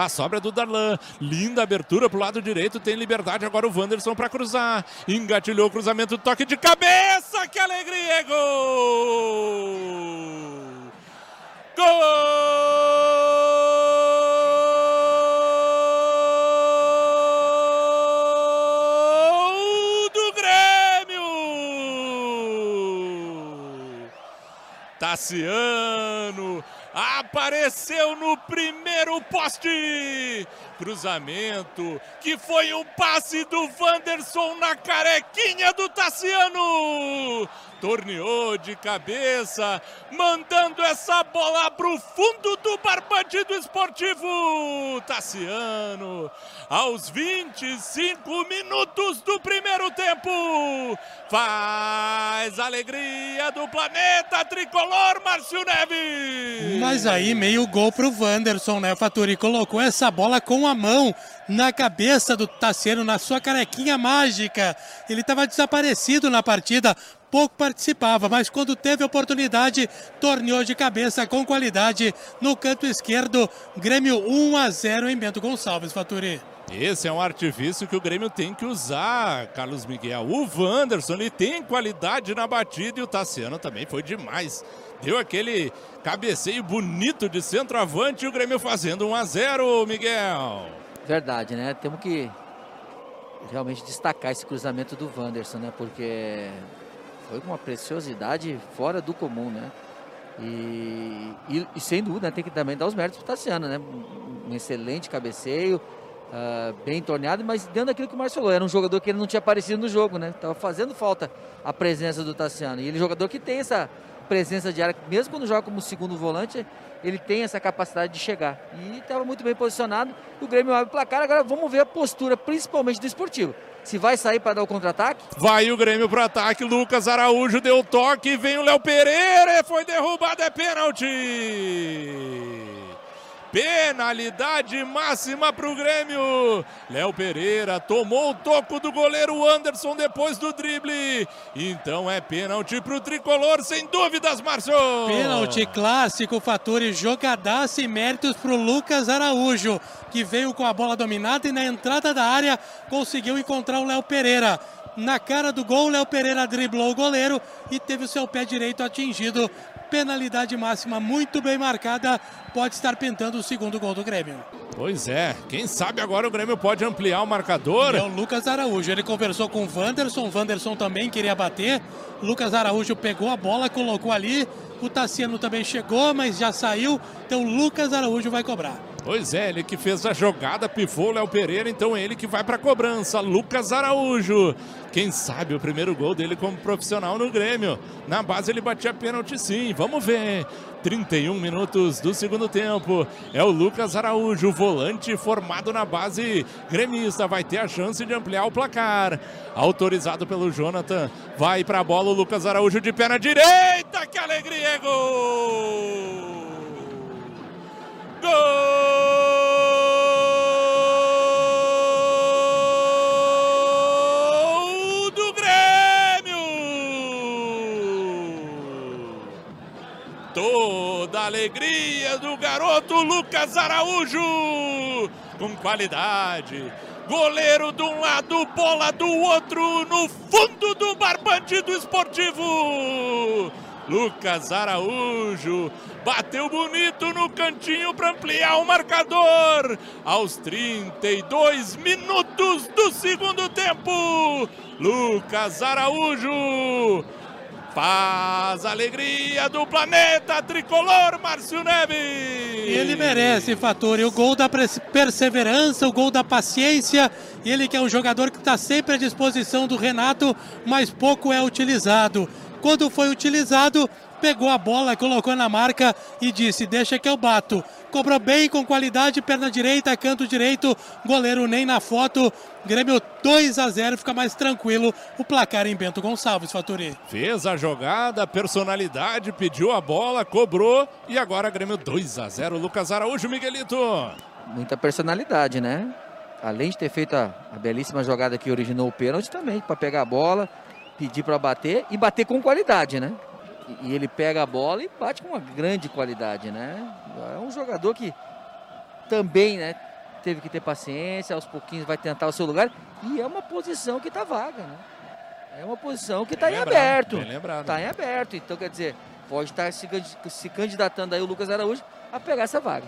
A sobra do Darlan. Linda abertura pro lado direito. Tem liberdade agora o Wanderson para cruzar. Engatilhou o cruzamento, toque de cabeça. Que alegria! É gol! Gol! Tassiano apareceu no primeiro poste. Cruzamento que foi um passe do Wanderson na carequinha do Tassiano. Torneou de cabeça, mandando essa bola pro fundo do Barbadido Esportivo. Tassiano, aos 25 minutos do primeiro tempo, faz alegria do planeta tricolor, Márcio Neves. Mas aí meio gol pro Wanderson, né, Faturi? Colocou essa bola com a mão na cabeça do Tassiano, na sua carequinha mágica. Ele estava desaparecido na partida, pouco participava, mas quando teve oportunidade, torneou de cabeça com qualidade no canto esquerdo. Grêmio 1 a 0 em Bento Gonçalves, Faturi. Esse é um artifício que o Grêmio tem que usar, Carlos Miguel. O Wanderson, ele tem qualidade na batida e o Tassiano também foi demais. Deu aquele cabeceio bonito de centroavante e o Grêmio fazendo 1 a 0, Miguel. Verdade, né? Temos que realmente destacar esse cruzamento do Wanderson, né? Porque foi uma preciosidade fora do comum, né? E, e, e sem dúvida né? tem que também dar os méritos para o Tassiano, né? Um excelente cabeceio, uh, bem torneado, mas dentro daquilo que o Márcio era um jogador que ele não tinha aparecido no jogo, né? Tava fazendo falta a presença do Tassiano. E ele é um jogador que tem essa presença de área, mesmo quando joga como segundo volante, ele tem essa capacidade de chegar. E estava muito bem posicionado. O Grêmio abre o placar. Agora vamos ver a postura, principalmente do esportivo. Se vai sair para dar o contra-ataque? Vai o Grêmio para ataque. Lucas Araújo deu toque. Vem o Léo Pereira. Foi derrubado. É pênalti. Penalidade máxima para o Grêmio. Léo Pereira tomou o toco do goleiro Anderson depois do drible. Então é pênalti para o tricolor, sem dúvidas, Márcio. Pênalti clássico, fator e jogadaça e méritos para o Lucas Araújo, que veio com a bola dominada e na entrada da área conseguiu encontrar o Léo Pereira. Na cara do gol, Léo Pereira driblou o goleiro e teve o seu pé direito atingido. Penalidade máxima muito bem marcada, pode estar pintando o segundo gol do Grêmio. Pois é, quem sabe agora o Grêmio pode ampliar o marcador. É o Lucas Araújo, ele conversou com o Wanderson, o Wanderson também queria bater, Lucas Araújo pegou a bola, colocou ali, o Tassiano também chegou, mas já saiu, então o Lucas Araújo vai cobrar. Pois é, ele que fez a jogada, pifou Léo Pereira, então ele que vai para a cobrança. Lucas Araújo. Quem sabe o primeiro gol dele como profissional no Grêmio. Na base ele batia pênalti sim, vamos ver. 31 minutos do segundo tempo. É o Lucas Araújo, volante formado na base gremista. Vai ter a chance de ampliar o placar. Autorizado pelo Jonathan. Vai para a bola o Lucas Araújo de perna direita. Que alegria! É gol! Toda a alegria do garoto Lucas Araújo, com qualidade. Goleiro de um lado, bola do outro, no fundo do barbante esportivo. Lucas Araújo bateu bonito no cantinho para ampliar o marcador. Aos 32 minutos do segundo tempo, Lucas Araújo faz alegria do planeta tricolor, Márcio Neves. Ele merece, Fator. E o gol da perseverança, o gol da paciência. Ele que é um jogador que está sempre à disposição do Renato, mas pouco é utilizado. Quando foi utilizado, pegou a bola, colocou na marca e disse: Deixa que eu bato. Cobrou bem, com qualidade, perna direita, canto direito, goleiro nem na foto. Grêmio 2 a 0, fica mais tranquilo o placar em Bento Gonçalves, Faturi. Fez a jogada, personalidade, pediu a bola, cobrou e agora Grêmio 2 a 0. Lucas Araújo, Miguelito. Muita personalidade, né? Além de ter feito a, a belíssima jogada que originou o pênalti também, para pegar a bola, pedir para bater e bater com qualidade, né? E ele pega a bola e bate com uma grande qualidade, né? É um jogador que também, né, teve que ter paciência, aos pouquinhos vai tentar o seu lugar. E é uma posição que está vaga, né? É uma posição que está em aberto. Está em aberto. Então, quer dizer, pode estar se, se candidatando aí o Lucas Araújo a pegar essa vaga.